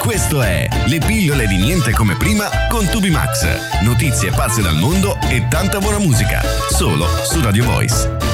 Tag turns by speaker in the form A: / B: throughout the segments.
A: Questo è Le pillole di niente come prima con Tubi Max. Notizie pazze dal mondo e tanta buona musica. Solo su Radio Voice.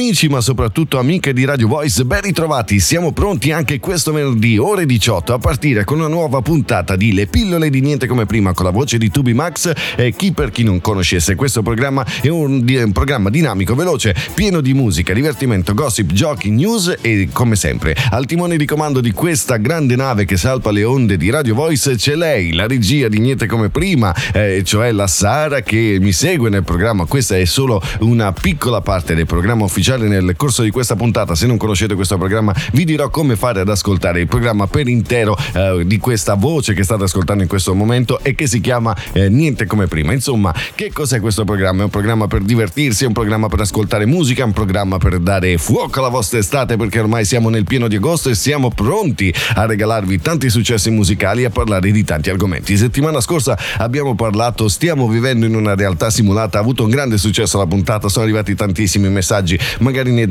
A: Amici, ma soprattutto amiche di Radio Voice, ben ritrovati. Siamo pronti anche questo venerdì, ore 18, a partire con una nuova puntata di Le pillole di niente come prima con la voce di Tubi Max. E chi per chi non conoscesse, questo programma è un, un programma dinamico, veloce, pieno di musica, divertimento, gossip, giochi, news e come sempre, al timone di comando di questa grande nave che salpa le onde di Radio Voice c'è lei, la regia di niente come prima, eh, cioè la Sara che mi segue nel programma. Questa è solo una piccola parte del programma ufficiale ufficiale nel corso di questa puntata. Se non conoscete questo programma, vi dirò come fare ad ascoltare il programma per intero eh, di questa voce che state ascoltando in questo momento e che si chiama eh, Niente come prima. Insomma, che cos'è questo programma? È un programma per divertirsi, è un programma per ascoltare musica, è un programma per dare fuoco alla vostra estate perché ormai siamo nel pieno di agosto e siamo pronti a regalarvi tanti successi musicali e a parlare di tanti argomenti. Settimana scorsa abbiamo parlato, stiamo vivendo in una realtà simulata, ha avuto un grande successo la puntata, sono arrivati tantissimi messaggi magari nel,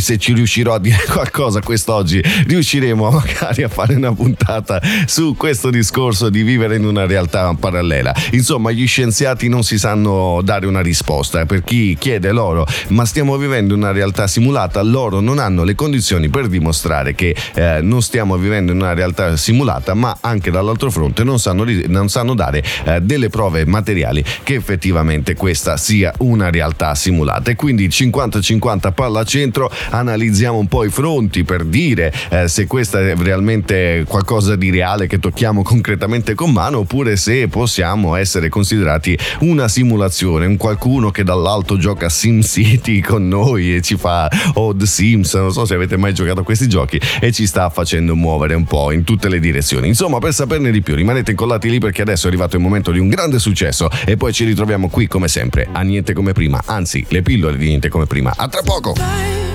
A: se ci riuscirò a dire qualcosa quest'oggi, riusciremo magari a fare una puntata su questo discorso di vivere in una realtà parallela. Insomma, gli scienziati non si sanno dare una risposta per chi chiede loro, ma stiamo vivendo una realtà simulata, loro non hanno le condizioni per dimostrare che eh, non stiamo vivendo in una realtà simulata, ma anche dall'altro fronte non sanno, non sanno dare eh, delle prove materiali che effettivamente questa sia una realtà simulata e quindi 50-50 palla a centro analizziamo un po' i fronti per dire eh, se questa è realmente qualcosa di reale che tocchiamo concretamente con mano oppure se possiamo essere considerati una simulazione, un qualcuno che dall'alto gioca SimCity con noi e ci fa o The Sims, non so se avete mai giocato a questi giochi e ci sta facendo muovere un po' in tutte le direzioni. Insomma, per saperne di più, rimanete incollati lì perché adesso è arrivato il momento di un grande successo e poi ci ritroviamo qui come sempre, a niente come prima, anzi, le pillole di niente come prima. A tra poco!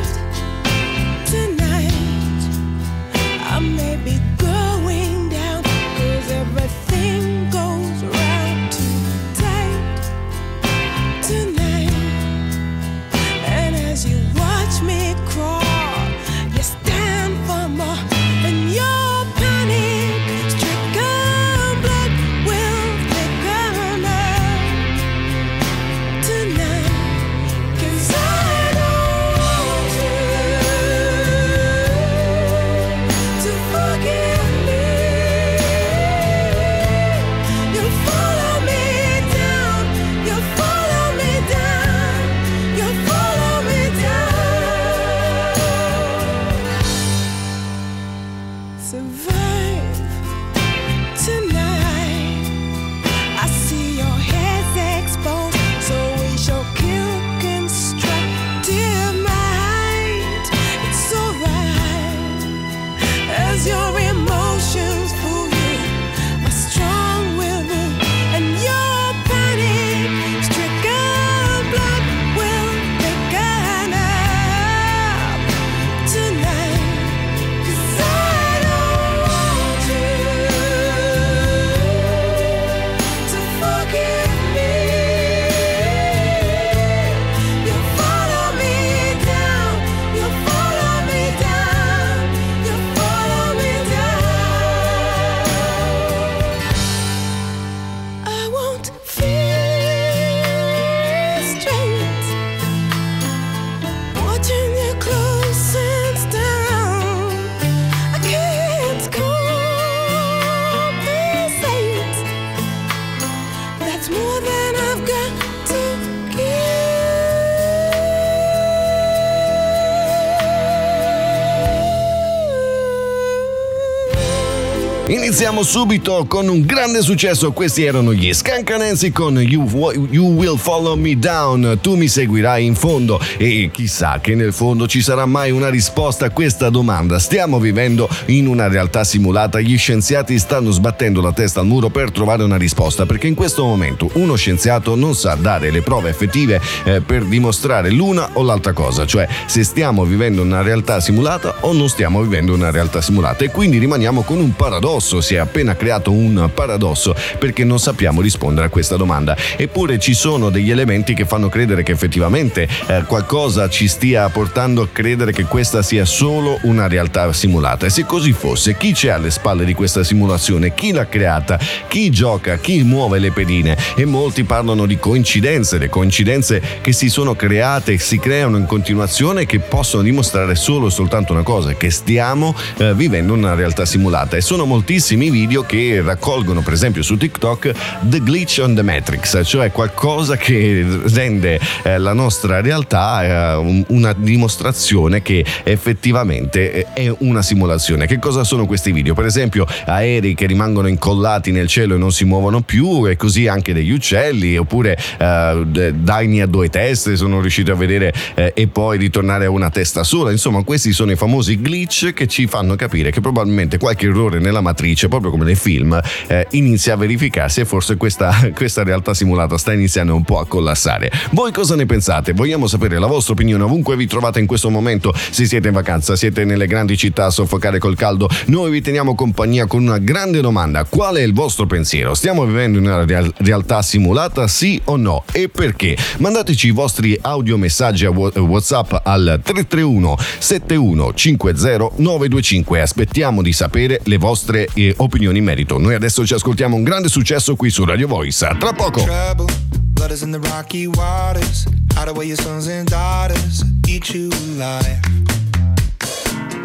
A: Iniziamo subito con un grande successo, questi erano gli Scancanensi con you, you, Will Follow Me Down, tu mi seguirai in fondo e chissà che nel fondo ci sarà mai una risposta a questa domanda. Stiamo vivendo in una realtà simulata, gli scienziati stanno sbattendo la testa al muro per trovare una risposta perché in questo momento uno scienziato non sa dare le prove effettive eh, per dimostrare l'una o l'altra cosa, cioè se stiamo vivendo una realtà simulata o non stiamo vivendo una realtà simulata. E quindi rimaniamo con un paradosso, si è appena creato un paradosso perché non sappiamo rispondere a questa domanda. Eppure ci sono degli elementi che fanno credere che effettivamente eh, qualcosa ci stia portando a credere che questa sia solo una realtà simulata. E se così fosse, chi c'è alle spalle di questa simulazione? Chi l'ha creata? Chi gioca? Chi muove le pedine? E molti parlano di coincidenze, le coincidenze che si sono create e si creano in continuazione che possono dimostrare solo e soltanto una cosa, che stiamo eh, vivendo una realtà simulata. E sono moltissimi video che raccolgono, per esempio su TikTok, The Glitch on the Matrix, cioè qualcosa che rende eh, la nostra realtà eh, una dimostrazione che effettivamente eh, è una simulazione. Che cosa sono questi video? Per esempio aerei che rimangono incollati nel cielo e non si muovono più e così anche degli uccelli oppure eh, daini a due teste sono riuscito a vedere eh, e poi ritornare a una testa sola. Insomma questi sono i famosi glitch che ci fanno capire che probabilmente qualche errore nella matrice, proprio come nei film, eh, inizia a verificarsi e forse questa, questa realtà simulata sta iniziando un po' a collassare. Voi cosa ne pensate? Vogliamo sapere la vostra opinione ovunque vi trovate in questo momento, se siete in vacanza, siete nelle grandi città a soffocare col caldo, noi vi teniamo compagnia con una grande domanda. Qual è il vostro pensiero? Stiamo vivendo in una real- realtà simulata, sì o no? E perché? Mandateci i vostri audio messaggi a WhatsApp al 331 71 50 925. Aspettiamo di sapere le vostre eh, opinioni in merito. Noi adesso ci ascoltiamo un grande successo qui su Radio Voice. Tra poco.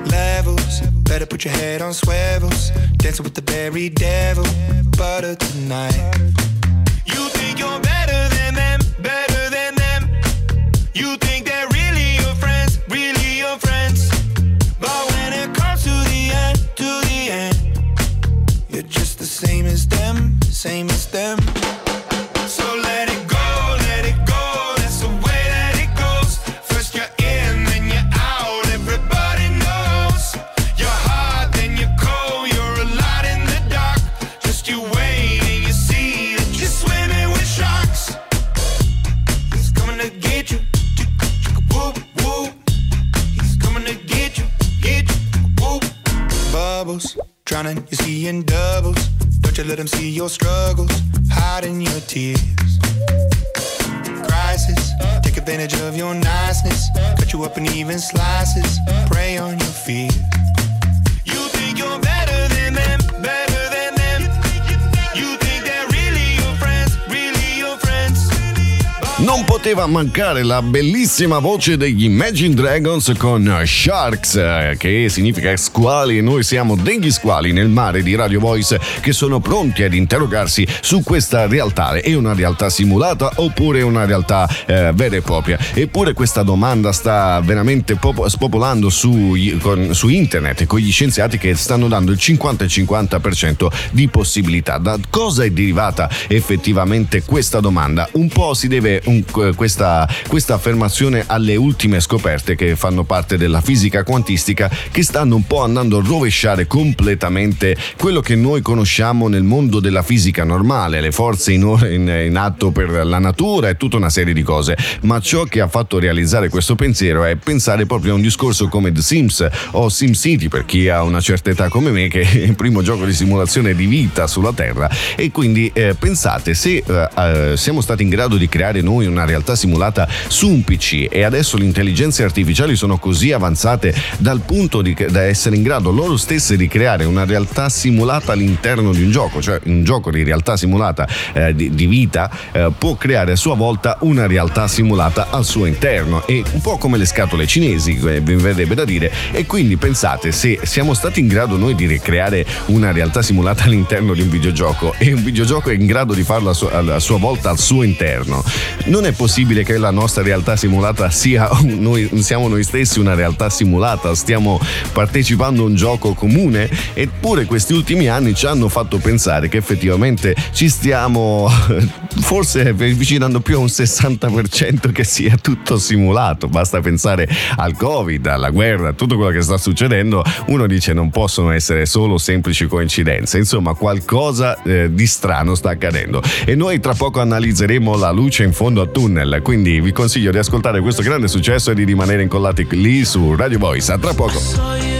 A: Levels. Better put your head on swivels. Dancing with the berry devil. Butter tonight. You think you're better than them, better than them. You think they're mancare la bellissima voce degli Imagine Dragons con Sharks, che significa squali e noi siamo degli squali nel mare di Radio Voice che sono pronti ad interrogarsi su questa realtà. È una realtà simulata oppure una realtà eh, vera e propria? Eppure questa domanda sta veramente pop- spopolando su, con, su internet con gli scienziati che stanno dando il 50 e 50% di possibilità. Da cosa è derivata effettivamente questa domanda? Un po' si deve un un, questa, questa affermazione alle ultime scoperte che fanno parte della fisica quantistica che stanno un po' andando a rovesciare completamente quello che noi conosciamo nel mondo della fisica normale, le forze in, in, in atto per la natura e tutta una serie di cose. Ma ciò che ha fatto realizzare questo pensiero è pensare proprio a un discorso come The Sims o SimCity per chi ha una certa età come me che è il primo gioco di simulazione di vita sulla Terra e quindi eh, pensate se eh, eh siamo stati in grado di creare noi una realtà simulata su un PC e adesso le intelligenze artificiali sono così avanzate dal punto di, da essere in grado loro stesse di creare una realtà simulata all'interno di un gioco, cioè un gioco di realtà simulata eh, di, di, vita eh, può creare a sua volta una realtà simulata al suo interno. E un po' come le scatole cinesi, eh, ben verrebbe da dire, e quindi pensate se siamo stati in grado noi di ricreare una realtà simulata all'interno di un videogioco e un videogioco è in grado di farlo a sua, a sua volta al suo interno, non è possibile che la nostra realtà simulata sia noi, siamo noi stessi una realtà simulata, stiamo partecipando a un gioco comune, eppure questi ultimi anni ci hanno fatto pensare che effettivamente ci stiamo forse avvicinando più a un 60% che sia tutto simulato, basta pensare al Covid, alla guerra, a tutto quello che sta succedendo, uno dice non possono essere solo semplici coincidenze, insomma qualcosa eh, di strano sta accadendo. E noi tra poco analizzeremo la luce in fondo a tunnel. Quindi vi consiglio di ascoltare questo grande successo e di rimanere incollati lì su Radio Voice. A tra poco.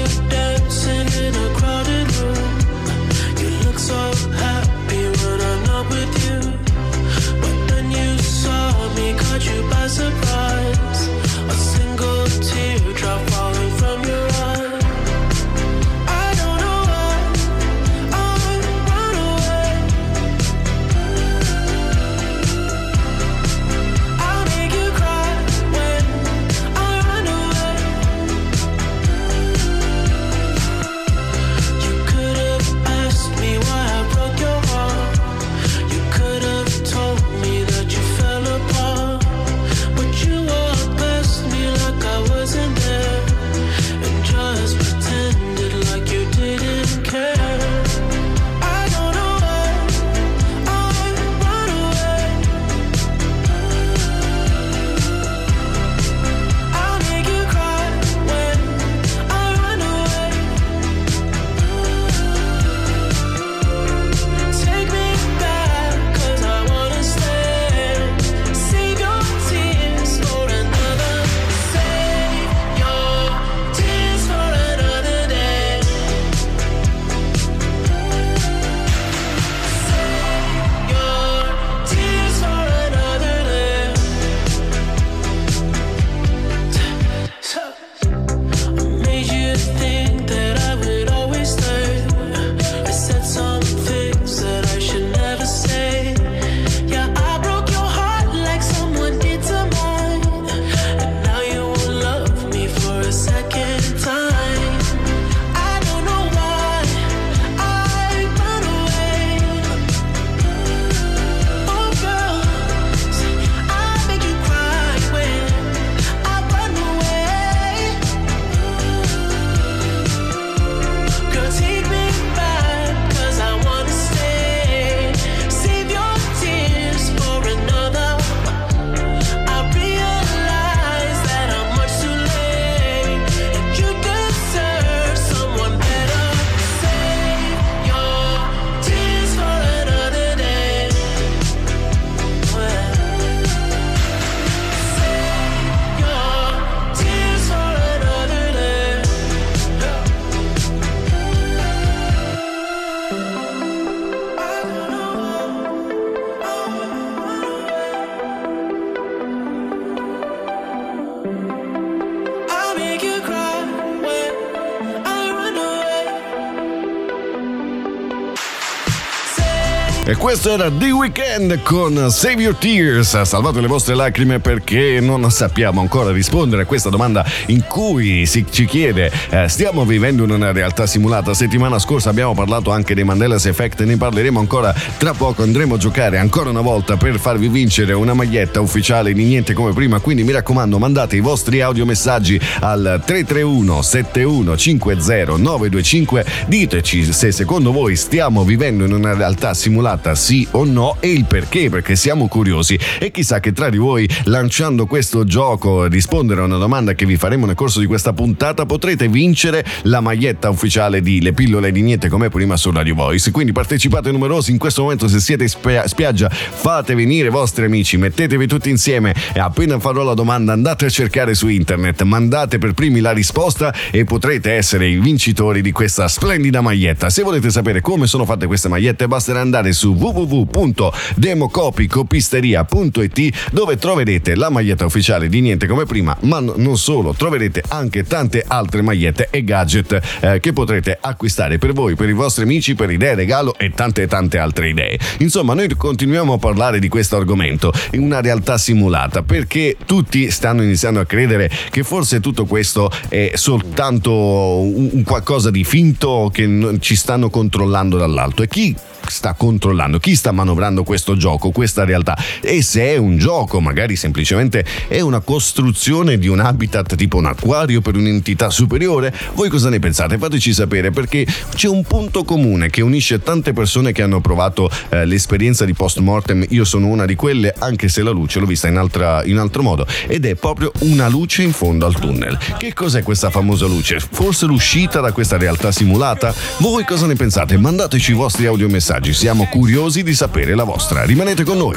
A: E questo era The Weeknd con Save Your Tears. Salvate le vostre lacrime perché non sappiamo ancora rispondere a questa domanda in cui si, ci chiede: eh, stiamo vivendo in una realtà simulata? Settimana scorsa abbiamo parlato anche dei Mandela's Effect, ne parleremo ancora tra poco. Andremo a giocare ancora una volta per farvi vincere una maglietta ufficiale di niente come prima. Quindi mi raccomando, mandate i vostri audiomessaggi al 331 7150 925. Diteci se secondo voi stiamo vivendo in una realtà simulata puntata, sì o no, e il perché, perché siamo curiosi. E chissà che tra di voi, lanciando questo gioco, rispondere a una domanda che vi faremo nel corso di questa puntata, potrete vincere la maglietta ufficiale di Le pillole di niente come prima su Radio Voice. Quindi partecipate numerosi in questo momento, se siete in spiaggia, fate venire i vostri amici, mettetevi tutti insieme e appena farò la domanda andate a cercare su internet, mandate per primi la risposta e potrete essere i vincitori di questa splendida maglietta. Se volete sapere come sono fatte queste magliette, basterà andare su su www.democopicopisteria.it dove troverete la maglietta ufficiale di Niente come prima, ma non solo, troverete anche tante altre magliette e gadget eh, che potrete acquistare per voi, per i vostri amici, per idee regalo e tante tante altre idee. Insomma, noi continuiamo a parlare di questo argomento in una realtà simulata perché tutti stanno iniziando a credere che forse tutto questo è soltanto un, un qualcosa di finto che ci stanno controllando dall'alto e chi sta controllando, chi sta manovrando questo gioco, questa realtà e se è un gioco, magari semplicemente è una costruzione di un habitat tipo un acquario per un'entità superiore, voi cosa ne pensate? Fateci sapere perché c'è un punto comune che unisce tante persone che hanno provato eh, l'esperienza di post mortem, io sono una di quelle anche se la luce l'ho vista in, altra, in altro modo ed è proprio una luce in fondo al tunnel. Che cos'è questa famosa luce? Forse l'uscita da questa realtà simulata? Voi cosa ne pensate? Mandateci i vostri audiomessaggi messaggi, siamo curiosi di sapere la vostra. Rimanete con noi.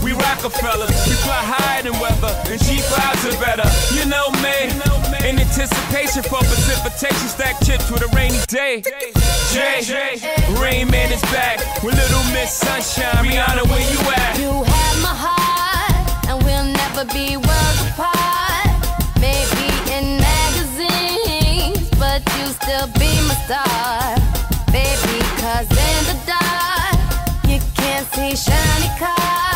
A: We Rockefellers, we fly higher than weather, and cheap vibes are better. You know me, in anticipation for precipitation, stack chips with a rainy day. Jay, Rain Man is back with Little Miss Sunshine. Rihanna, where you at? You have my heart, and we'll never be worlds apart. Still be my star, baby. Cause in the dark, you can't see shiny cars,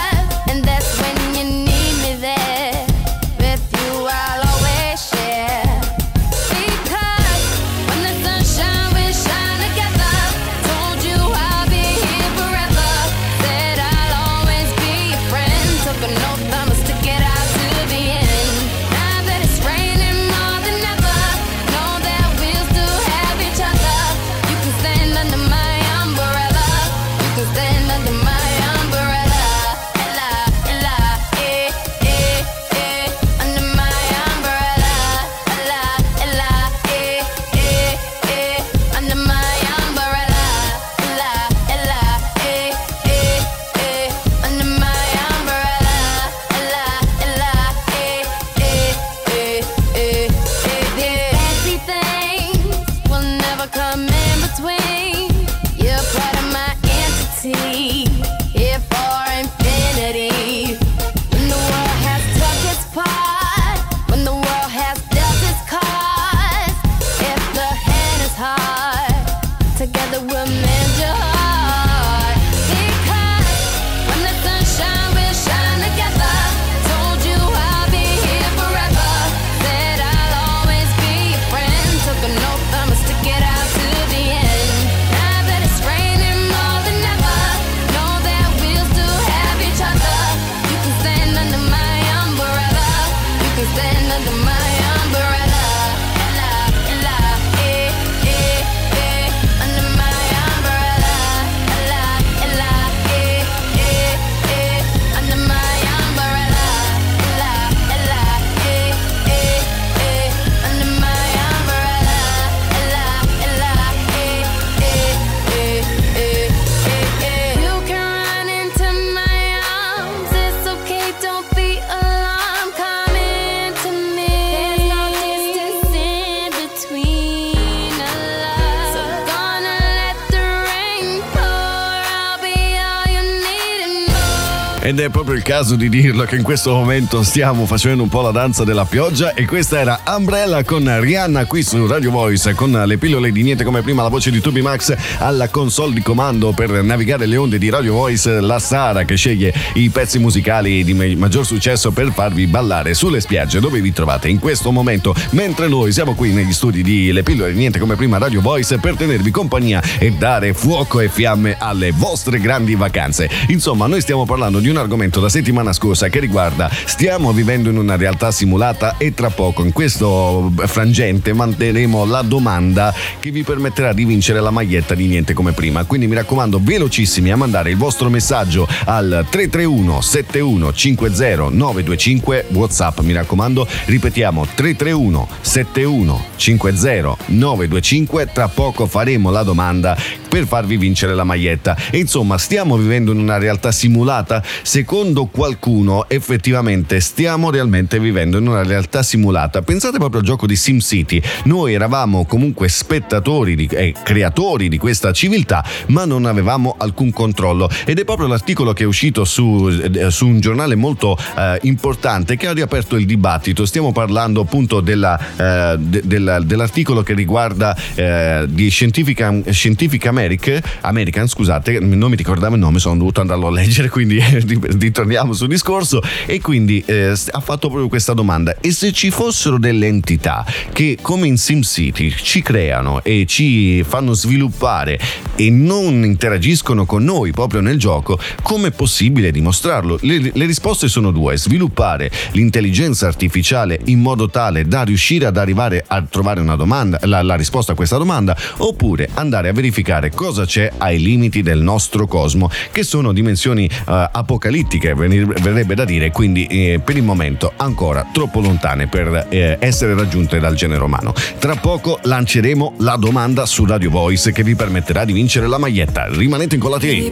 A: Ed è proprio il caso di dirlo che in questo momento stiamo facendo un po' la danza della pioggia e questa era Umbrella con Rihanna qui su Radio Voice con le pillole di niente come prima la voce di Tubi Max alla console di comando per navigare le onde di Radio Voice la Sara che sceglie i pezzi musicali di maggior successo per farvi ballare sulle spiagge dove vi trovate in questo momento mentre noi siamo qui negli studi di Le pillole di niente come prima Radio Voice per tenervi compagnia e dare fuoco e fiamme alle vostre grandi vacanze. Insomma, noi stiamo parlando di un argomento da settimana scorsa che riguarda stiamo vivendo in una realtà simulata e tra poco in questo frangente manterremo la domanda che vi permetterà di vincere la maglietta di niente come prima. Quindi mi raccomando velocissimi a mandare il vostro messaggio al 331 71 50 925 WhatsApp, mi raccomando, ripetiamo 331 71 50 925, tra poco faremo la domanda per farvi vincere la maglietta. E insomma, stiamo vivendo in una realtà simulata? Secondo qualcuno, effettivamente stiamo realmente vivendo in una realtà simulata. Pensate proprio al gioco di SimCity. Noi eravamo comunque spettatori e eh, creatori di questa civiltà, ma non avevamo alcun controllo. Ed è proprio l'articolo che è uscito su, eh, su un giornale molto eh, importante che ha riaperto il dibattito. Stiamo parlando appunto della, eh, de, della, dell'articolo che riguarda eh, di scientifica, scientificamente America, American, scusate, non mi ricordavo il nome, sono dovuto andarlo a leggere, quindi ritorniamo sul discorso. E quindi eh, ha fatto proprio questa domanda: e se ci fossero delle entità che, come in SimCity, ci creano e ci fanno sviluppare e non interagiscono con noi proprio nel gioco, com'è possibile dimostrarlo? Le, le risposte sono due: sviluppare l'intelligenza artificiale in modo tale da riuscire ad arrivare a trovare una domanda, la, la risposta a questa domanda, oppure andare a verificare cosa c'è ai limiti del nostro cosmo, che sono dimensioni uh, apocalittiche, verrebbe da dire, quindi eh, per il momento ancora troppo lontane per eh, essere raggiunte dal genere umano. Tra poco lanceremo la domanda su Radio Voice che vi permetterà di vincere la maglietta. Rimanete incollati lì.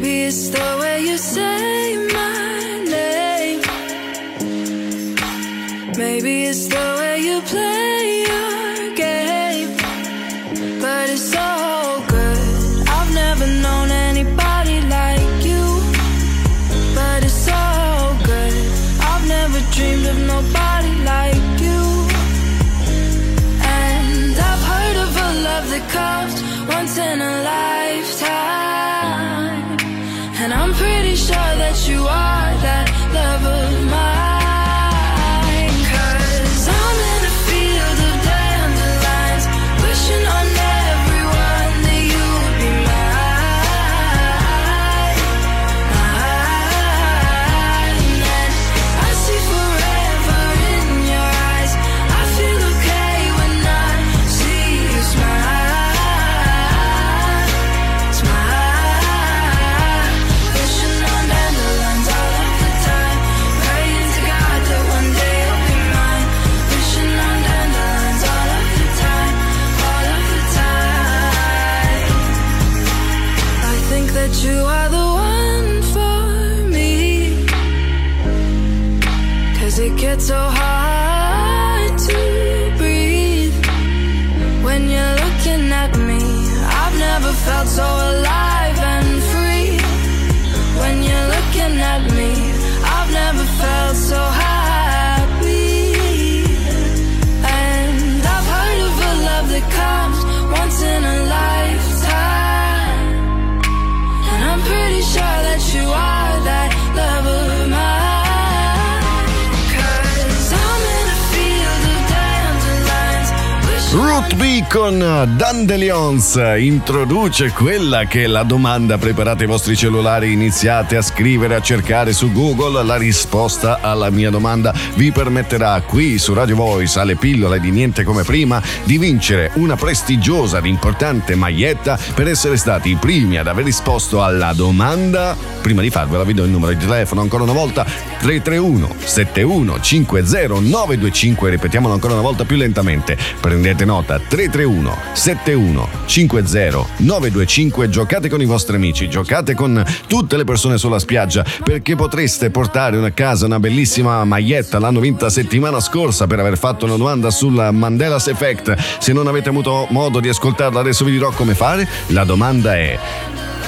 A: Root B con Dandelions introduce quella che è la domanda. Preparate i vostri cellulari, iniziate a scrivere, a cercare su Google la risposta alla mia domanda. Vi permetterà qui su Radio Voice, alle pillole di niente come prima, di vincere una prestigiosa ed importante maglietta per essere stati i primi ad aver risposto alla domanda. Prima di farvela vi do il numero di telefono ancora una volta 331 71 50 925. Ripetiamolo ancora una volta più lentamente. Prendete prendete nota 331 71 50 925 giocate con i vostri amici giocate con tutte le persone sulla spiaggia perché potreste portare a casa una bellissima maglietta l'hanno vinta settimana scorsa per aver fatto una domanda sul Mandela's Effect. Se non avete avuto modo di ascoltarla adesso vi dirò come fare. La domanda è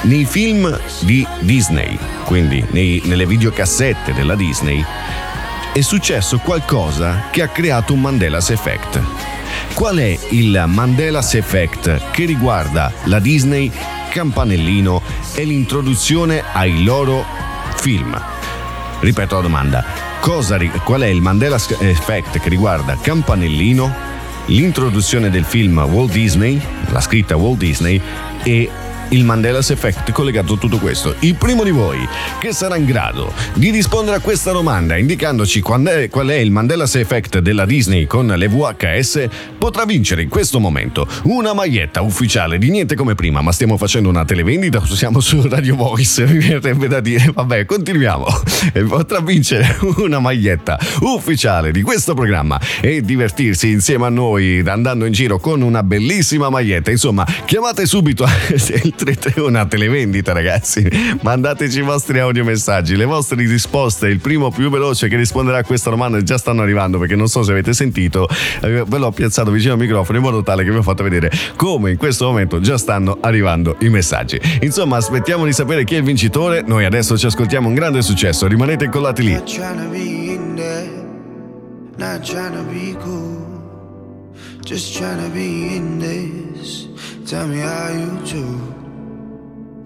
A: Nei film di Disney, quindi nei, nelle videocassette della Disney, è successo qualcosa che ha creato un Mandela's Effect. Qual è il Mandela's Effect che riguarda la Disney, Campanellino e l'introduzione ai loro film? Ripeto la domanda, cosa, qual è il Mandela's Effect che riguarda Campanellino, l'introduzione del film Walt Disney, la scritta Walt Disney e il Mandela's Effect collegato a tutto questo. Il primo di voi che sarà in grado di rispondere a questa domanda indicandoci è, qual è il Mandela's Effect della Disney con le VHS potrà vincere in questo momento una maglietta ufficiale di niente come prima, ma stiamo facendo una televendita, siamo su Radio Voice, mi verrebbe da dire, vabbè, continuiamo. E potrà vincere una maglietta ufficiale di questo programma e divertirsi insieme a noi andando in giro con una bellissima maglietta. Insomma, chiamate subito il 3 una televendita, ragazzi. Mandateci i vostri audiomessaggi, le vostre risposte. Il primo più veloce che risponderà a questa domanda già stanno arrivando perché non so se avete sentito, eh, ve l'ho piazzato vicino al microfono in modo tale che vi ho fatto vedere come in questo momento già stanno arrivando i messaggi. Insomma, aspettiamo di sapere chi è il vincitore. Noi adesso ci ascoltiamo un grande successo. Rimanete incollati lì. Not trying to be cool, just trying to be in this. Tell me how you do.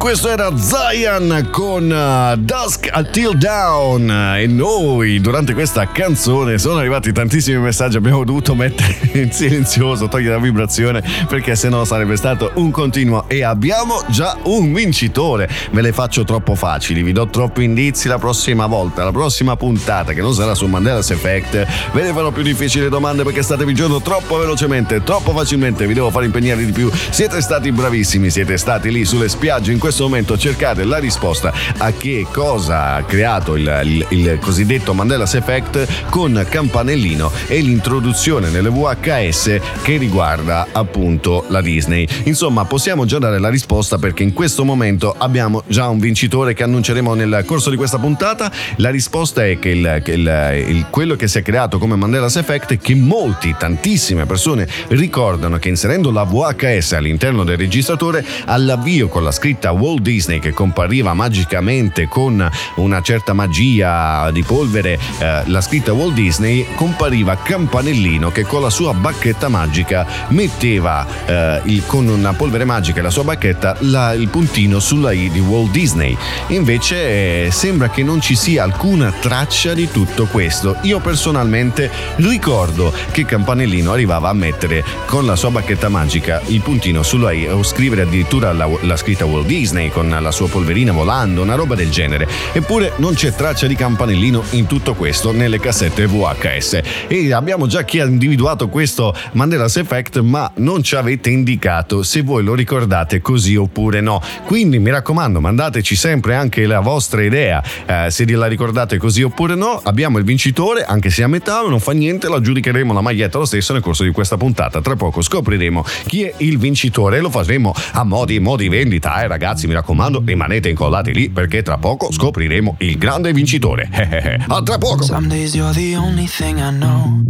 A: questo era Zion con uh, Dusk Until Down. E noi durante questa canzone sono arrivati tantissimi messaggi. Abbiamo dovuto mettere in silenzioso, togliere la vibrazione perché sennò sarebbe stato un continuo. E abbiamo già un vincitore. Ve le faccio troppo facili, vi do troppi indizi la prossima volta. La prossima puntata, che non sarà su Mandela's Effect, ve ne farò più difficili domande perché state vincendo troppo velocemente, troppo facilmente. Vi devo fare impegnare di più. Siete stati bravissimi, siete stati lì sulle spiagge in questo momento cercate la risposta a che cosa ha creato il, il, il cosiddetto Mandela's Effect con Campanellino e l'introduzione nelle VHS che riguarda appunto la Disney. Insomma, possiamo già dare la risposta perché in questo momento abbiamo già un vincitore che annunceremo nel corso di questa puntata. La risposta è che, il, che il, quello che si è creato come Mandela's Effect è che molti, tantissime persone ricordano che inserendo la VHS all'interno del registratore all'avvio con la scritta Walt Disney che compariva magicamente con una certa magia di polvere, eh, la scritta Walt Disney, compariva Campanellino che con la sua bacchetta magica metteva eh, il, con una polvere magica e la sua bacchetta la, il puntino sulla I di Walt Disney. Invece eh, sembra che non ci sia alcuna traccia di tutto questo. Io personalmente ricordo che Campanellino arrivava a mettere con la sua bacchetta magica il puntino sulla I o scrivere addirittura la, la scritta Walt Disney con la sua polverina volando, una roba del genere. Eppure non c'è traccia di campanellino in tutto questo nelle cassette VHS. E abbiamo già chi ha individuato questo Mandela's Effect, ma non ci avete indicato se voi lo ricordate così oppure no. Quindi mi raccomando, mandateci sempre anche la vostra idea, eh, se la ricordate così oppure no. Abbiamo il vincitore, anche se a metà non fa niente, la giudicheremo la maglietta lo stesso nel corso di questa puntata. Tra poco scopriremo chi è il vincitore e lo faremo a modi e modi vendita. Eh ragazzi, mi raccomando, rimanete incollati lì perché tra poco scopriremo il grande vincitore. a tra poco! Some days you're the only thing I know.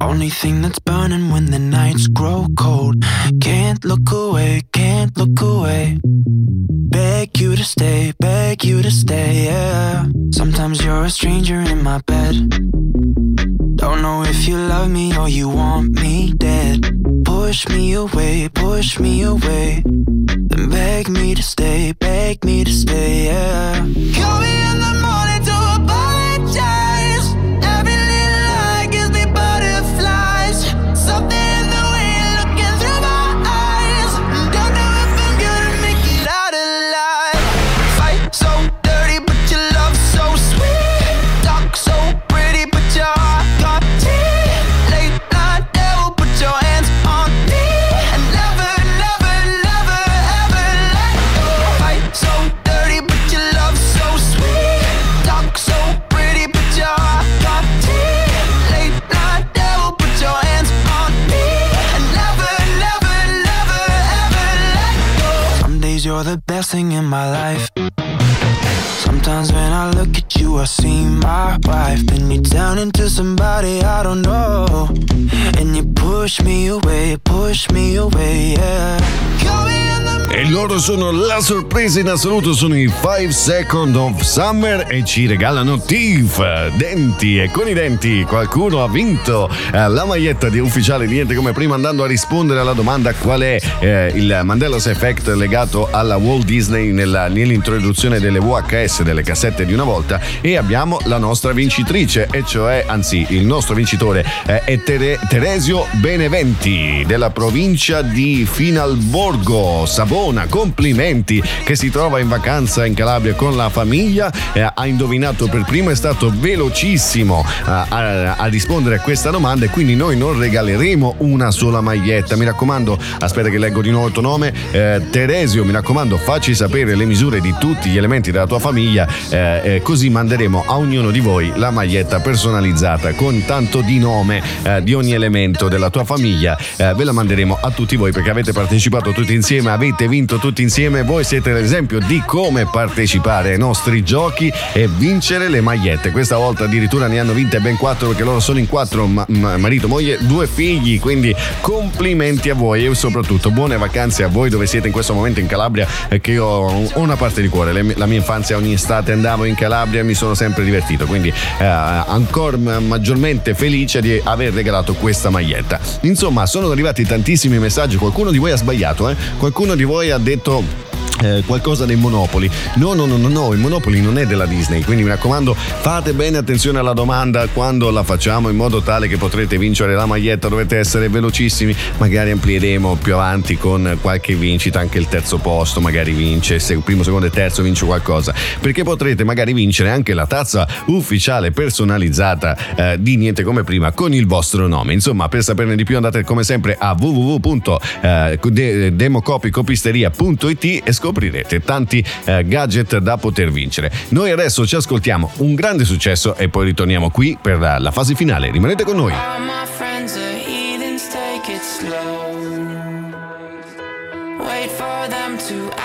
A: Only thing that's burning when the nights grow cold. Can't look away, can't look away. Beg you to stay, beg you to stay, yeah. Sometimes you're a stranger in my bed. Don't know if you love me or you want me dead. Push me away, push me away. Then beg me to stay, beg me to stay, yeah. Sono la sorpresa in assoluto, sono i 5 Second of Summer e ci regalano Teeth, denti e con i denti qualcuno ha vinto eh, la maglietta di ufficiale niente come prima andando a rispondere alla domanda qual è eh, il Mandela's Effect legato alla Walt Disney nella, nell'introduzione delle VHS, delle cassette di una volta e abbiamo la nostra vincitrice e cioè, anzi il nostro vincitore eh, è Tere, Teresio Beneventi della provincia di Finalborgo, Savona Verona, complimenti, che si trova in vacanza in Calabria con la famiglia, eh, ha indovinato per primo, è stato velocissimo eh, a, a, rispondere a questa domanda e quindi noi non regaleremo una sola maglietta. Mi raccomando, aspetta che leggo di nuovo il tuo nome, eh, Teresio, mi raccomando, facci sapere le misure di tutti gli elementi della tua famiglia, eh, eh, così manderemo a ognuno di voi la maglietta personalizzata con tanto di nome eh, di ogni elemento della tua famiglia. ve la manderemo a tutti voi perché avete partecipato tutti insieme, avete vinto tutti insieme. Voi siete l'esempio di come partecipare ai nostri giochi e vincere le magliette. Questa volta addirittura ne hanno vinte ben quattro perché loro sono in quattro, ma- ma- marito, moglie, due figli. Quindi complimenti a voi e soprattutto buone vacanze a voi dove siete in questo momento in Calabria. Eh, che io ho una parte di cuore. La mia infanzia ogni estate andavo in Calabria e mi sono sempre divertito. Quindi eh, ancora maggiormente felice di aver regalato questa maglietta. Insomma, sono arrivati tantissimi messaggi. Qualcuno di voi ha sbagliato, eh? Qualcuno di voi ha detto Yol. Eh, qualcosa dei Monopoli. No, no, no, no, no, il Monopoli non è della Disney, quindi mi raccomando fate bene attenzione alla domanda quando la facciamo in modo tale che potrete vincere la maglietta, dovete essere velocissimi, magari amplieremo più avanti con qualche vincita, anche il terzo posto magari vince, se primo, secondo e terzo vince qualcosa, perché potrete magari vincere anche la tazza ufficiale personalizzata eh, di Niente Come Prima con il vostro nome. Insomma, per saperne di più andate come sempre a www.democopicopisteria.it e scoprirete tanti eh, gadget da poter vincere. Noi adesso ci ascoltiamo un grande successo e poi ritorniamo qui per la fase finale. Rimanete con noi. Wait for them to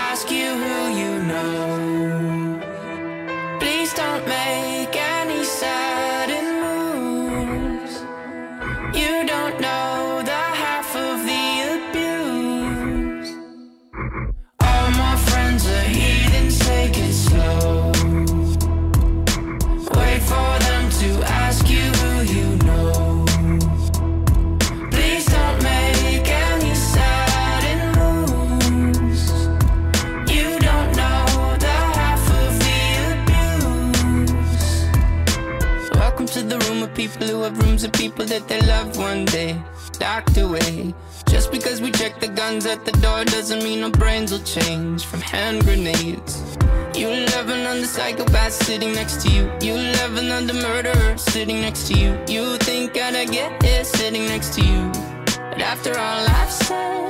B: next to you. You loving on the murderer sitting next to you. You think I'd get it sitting next to you. But after all I've said,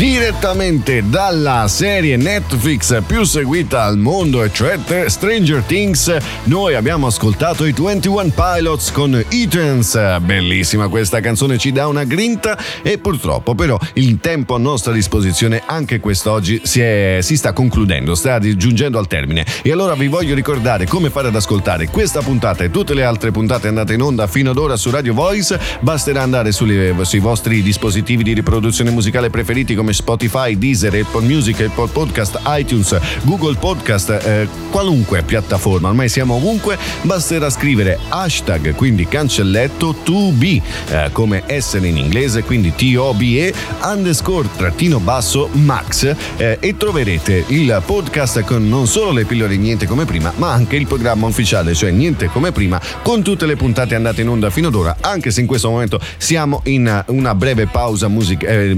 A: Direttamente dalla serie Netflix più seguita al mondo, e cioè Stranger Things, noi abbiamo ascoltato i 21 Pilots con Eatons. Bellissima questa canzone, ci dà una grinta e purtroppo però il tempo a nostra disposizione anche quest'oggi si, è, si sta concludendo, sta giungendo al termine. E allora vi voglio ricordare come fare ad ascoltare questa puntata e tutte le altre puntate andate in onda fino ad ora su Radio Voice. Basterà andare sulle, sui vostri dispositivi di riproduzione musicale preferiti come Spotify, Deezer, Apple Music, Apple Podcast, iTunes, Google Podcast, eh, qualunque piattaforma, ormai siamo ovunque, basterà scrivere hashtag, quindi cancelletto to be, eh, come essere in inglese, quindi T-O-B-E, underscore trattino basso max eh, e troverete il podcast con non solo le pillole niente come prima, ma anche il programma ufficiale, cioè niente come prima, con tutte le puntate andate in onda fino ad ora, anche se in questo momento siamo in una breve pausa music- eh,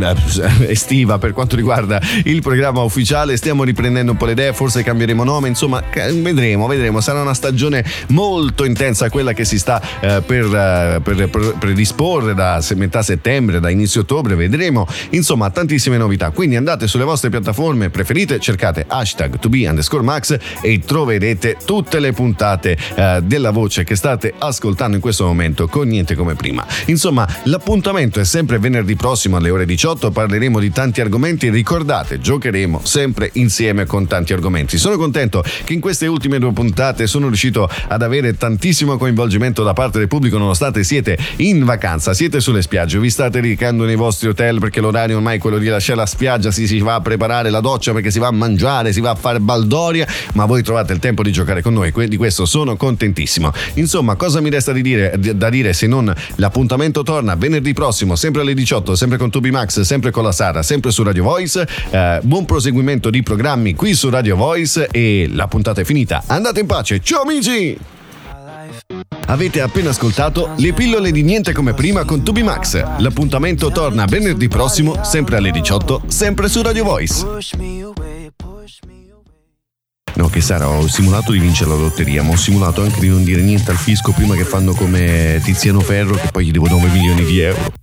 A: estiva per quanto riguarda il programma ufficiale, stiamo riprendendo un po' le idee, forse cambieremo nome, insomma vedremo, vedremo, sarà una stagione molto intensa quella che si sta eh, per, eh, per, per predisporre da metà settembre, da inizio ottobre, vedremo, insomma tantissime novità, quindi andate sulle vostre piattaforme preferite, cercate hashtag to be underscore max e troverete tutte le puntate eh, della voce che state ascoltando in questo momento con niente come prima. Insomma, l'appuntamento è sempre venerdì prossimo alle ore 18, parleremo di tanti argomenti, ricordate, giocheremo sempre insieme con tanti argomenti. Sono contento che in queste ultime due puntate sono riuscito ad avere tantissimo coinvolgimento da parte del pubblico nonostante siete in vacanza, siete sulle spiagge, vi state ricando nei vostri hotel perché l'orario ormai è quello di lasciare la spiaggia, si, si va a preparare la doccia perché si va a mangiare, si va a fare baldoria, ma voi trovate il tempo di giocare con noi, di questo sono contentissimo. Insomma, cosa mi resta di dire, da dire se non l'appuntamento torna venerdì prossimo, sempre alle 18, sempre con Tubi Max, sempre con la Sara, sempre su Radio Voice. Eh, buon proseguimento di programmi qui su Radio Voice e la puntata è finita. Andate in pace, ciao amici! Avete appena ascoltato le pillole di niente come prima con Tubi Max. L'appuntamento torna venerdì prossimo, sempre alle 18, sempre su Radio Voice. No, che Sara, ho simulato di vincere la lotteria, ma ho simulato anche di non dire niente al fisco prima che fanno come Tiziano Ferro, che poi gli devo 9 milioni di euro.